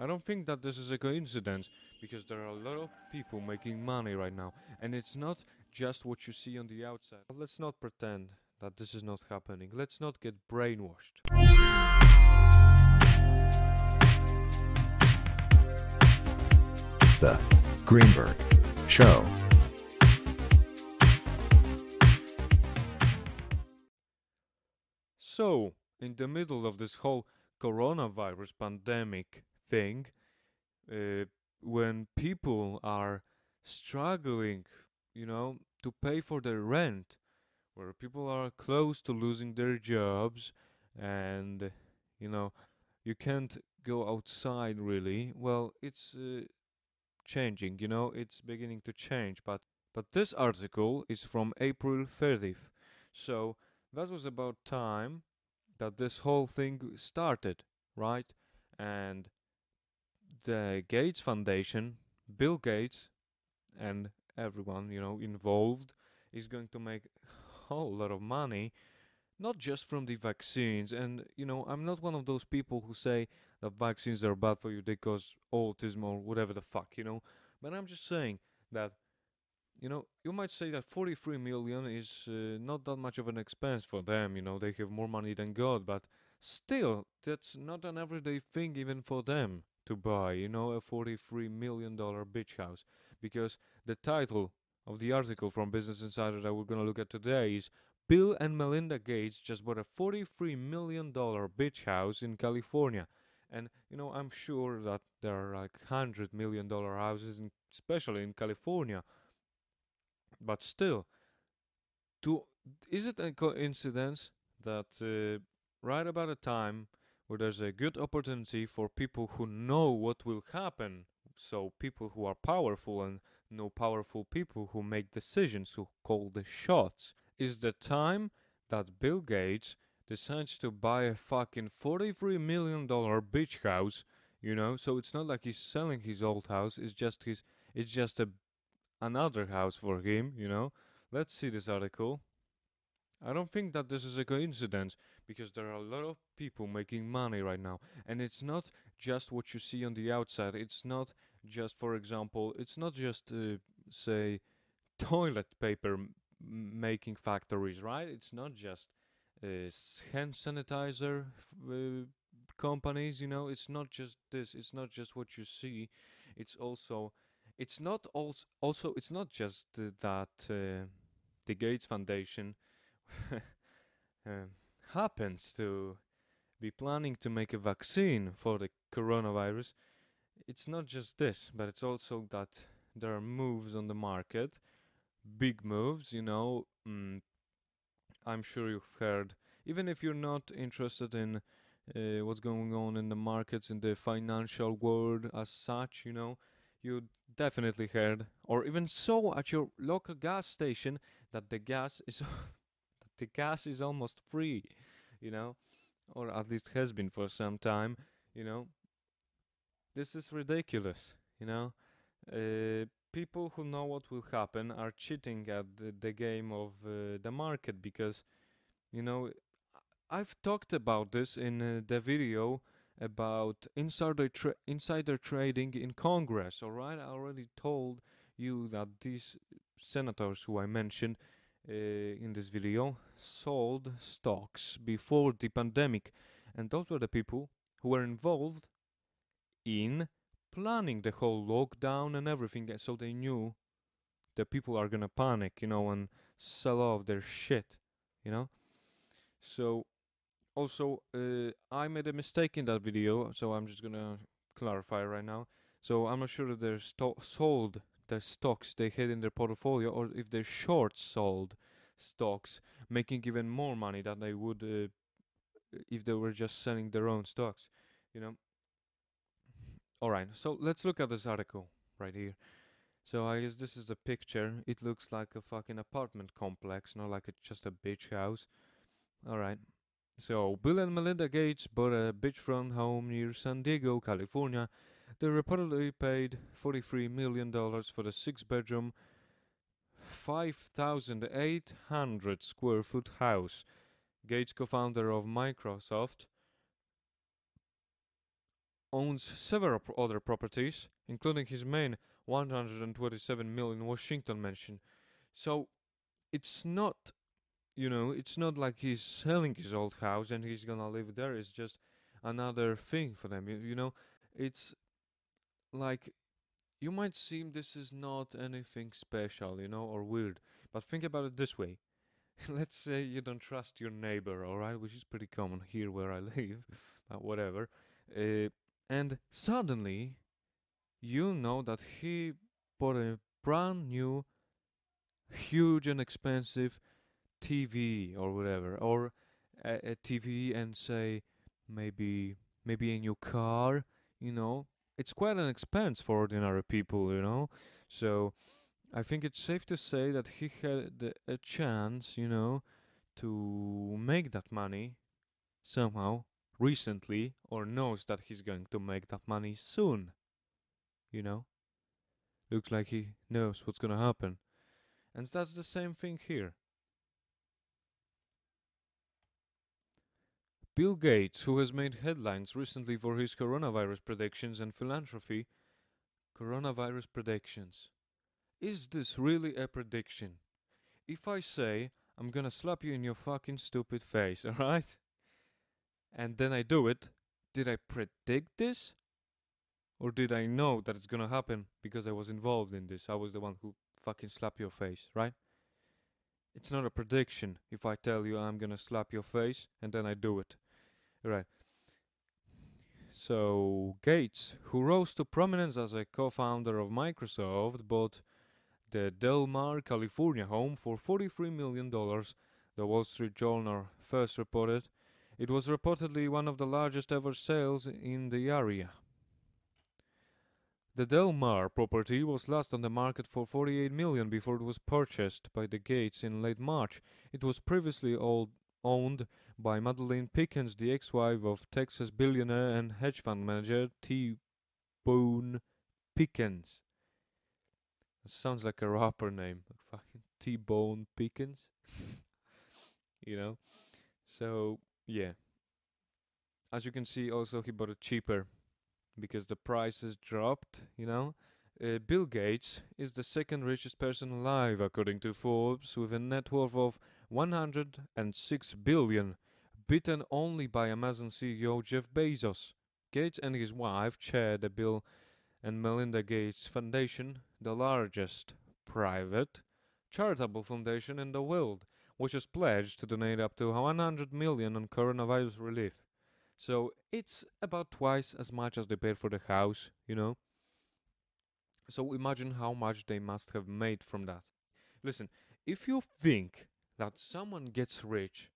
I don't think that this is a coincidence because there are a lot of people making money right now, and it's not just what you see on the outside. But let's not pretend that this is not happening. Let's not get brainwashed. The Greenberg Show. So, in the middle of this whole coronavirus pandemic thing, uh, when people are struggling, you know, to pay for their rent, where people are close to losing their jobs, and you know, you can't go outside really. Well, it's uh, changing, you know, it's beginning to change. But but this article is from April 30th, so that was about time that this whole thing started, right? And the Gates Foundation, Bill Gates, and everyone you know involved is going to make a whole lot of money, not just from the vaccines. And you know, I'm not one of those people who say that vaccines are bad for you, they cause autism or whatever the fuck, you know. But I'm just saying that you know, you might say that 43 million is uh, not that much of an expense for them, you know, they have more money than God, but still, that's not an everyday thing even for them to buy, you know, a 43 million dollar beach house. Because the title of the article from Business Insider that we're gonna look at today is Bill and Melinda Gates just bought a 43 million dollar beach house in California. And you know, I'm sure that there are like 100 million dollar houses, in, especially in California but still to is it a coincidence that uh, right about a time where there's a good opportunity for people who know what will happen so people who are powerful and know powerful people who make decisions who call the shots is the time that bill gates decides to buy a fucking 43 million dollar beach house you know so it's not like he's selling his old house it's just his it's just a another house for him, you know. Let's see this article. I don't think that this is a coincidence because there are a lot of people making money right now, and it's not just what you see on the outside. It's not just, for example, it's not just, uh, say, toilet paper making factories, right? It's not just uh, hand sanitizer uh, companies, you know. It's not just this. It's not just what you see. It's also it's not also also it's not just uh, that uh, the Gates Foundation uh, happens to be planning to make a vaccine for the coronavirus. It's not just this, but it's also that there are moves on the market, big moves. You know, mm, I'm sure you've heard. Even if you're not interested in uh, what's going on in the markets in the financial world as such, you know, you definitely heard or even saw at your local gas station that the gas is the gas is almost free, you know, or at least has been for some time, you know. This is ridiculous, you know. Uh, people who know what will happen are cheating at the, the game of uh, the market because, you know, I've talked about this in uh, the video about insider tra- insider trading in Congress. All right, I already told you that these senators who I mentioned uh, in this video sold stocks before the pandemic, and those were the people who were involved in planning the whole lockdown and everything. So they knew that people are gonna panic, you know, and sell off their shit, you know. So also uh, I made a mistake in that video, so I'm just gonna clarify right now. So I'm not sure if they're sold the stocks they had in their portfolio, or if they're short sold stocks, making even more money than they would uh, if they were just selling their own stocks. You know. All right, so let's look at this article right here. So I guess this is a picture. It looks like a fucking apartment complex, not like a, just a beach house. All right. So, Bill and Melinda Gates bought a beachfront home near San Diego, California. They reportedly paid $43 million for the six bedroom, 5,800 square foot house. Gates, co founder of Microsoft, owns several other properties, including his main 127 million Washington mansion. So it's not, you know, it's not like he's selling his old house and he's gonna live there. It's just another thing for them. You, you know, it's like you might seem this is not anything special, you know, or weird. But think about it this way. Let's say you don't trust your neighbor, alright, which is pretty common here where I live, but whatever. Uh, and suddenly you know that he bought a brand new, huge and expensive TV or whatever, or a, a TV and say maybe maybe a new car, you know. It's quite an expense for ordinary people, you know. So I think it's safe to say that he had a chance, you know, to make that money somehow recently or knows that he's going to make that money soon. You know? Looks like he knows what's gonna happen. And that's the same thing here. Bill Gates, who has made headlines recently for his coronavirus predictions and philanthropy, coronavirus predictions. Is this really a prediction? If I say I'm gonna slap you in your fucking stupid face, alright? And then I do it, did I predict this? Or did I know that it's gonna happen because I was involved in this? I was the one who fucking slapped your face, right? It's not a prediction if I tell you I'm gonna slap your face and then I do it. Right. So, Gates, who rose to prominence as a co founder of Microsoft, bought the Del Mar, California home for $43 million, the Wall Street Journal first reported. It was reportedly one of the largest ever sales in the area. The Del Mar property was last on the market for 48 million before it was purchased by the Gates in late March. It was previously old, owned by Madeleine Pickens, the ex-wife of Texas billionaire and hedge fund manager T. Bone Pickens. sounds like a rapper name. Fucking T. Bone Pickens. you know? So, yeah. As you can see, also he bought it cheaper because the prices dropped, you know? Uh, Bill Gates is the second richest person alive, according to Forbes, with a net worth of 106 billion, beaten only by Amazon CEO Jeff Bezos. Gates and his wife chair the Bill and Melinda Gates Foundation, the largest private charitable foundation in the world, which has pledged to donate up to 100 million on coronavirus relief. So it's about twice as much as they paid for the house, you know. So imagine how much they must have made from that. Listen, if you think that someone gets rich,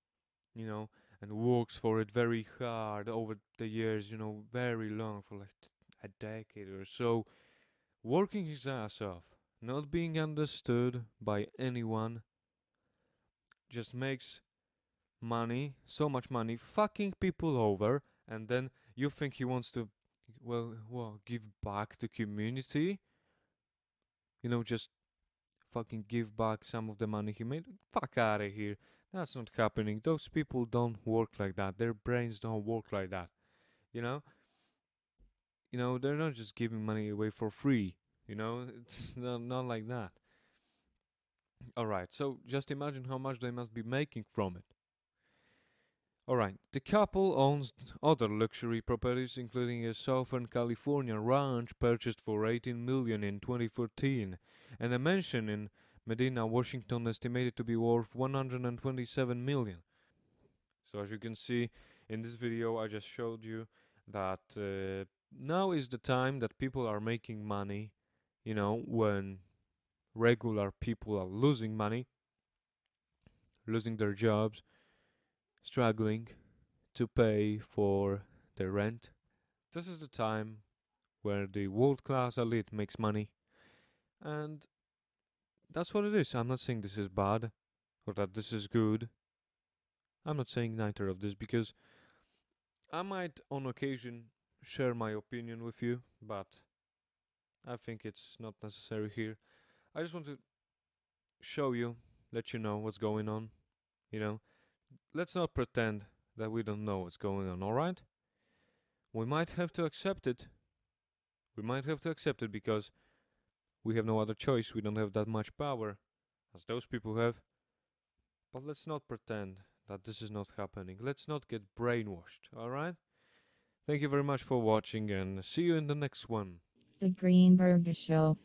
you know, and works for it very hard over the years, you know, very long, for like a decade or so, working his ass off, not being understood by anyone, just makes money, so much money, fucking people over, and then you think he wants to, well, well, give back to community, you know, just fucking give back some of the money he made. Fuck out of here. That's not happening. Those people don't work like that. Their brains don't work like that. You know? You know, they're not just giving money away for free. You know? It's not, not like that. Alright, so just imagine how much they must be making from it. Alright, the couple owns other luxury properties, including a Southern California ranch purchased for 18 million in 2014, and a mansion in Medina, Washington, estimated to be worth 127 million. So as you can see in this video, I just showed you that uh, now is the time that people are making money. You know, when regular people are losing money, losing their jobs, struggling to pay for their rent. This is the time where the world class elite makes money. And that's what it is. I'm not saying this is bad or that this is good. I'm not saying neither of this because I might on occasion share my opinion with you, but I think it's not necessary here. I just want to show you, let you know what's going on, you know. Let's not pretend that we don't know what's going on, alright? we might have to accept it. We might have to accept it because we have no other choice. We don't have that much power as those people have. But let's not pretend that this is not happening. Let's not get brainwashed, alright? Thank you very much for watching and see you in the next one. The Greenberg Show.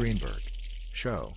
Greenberg Show.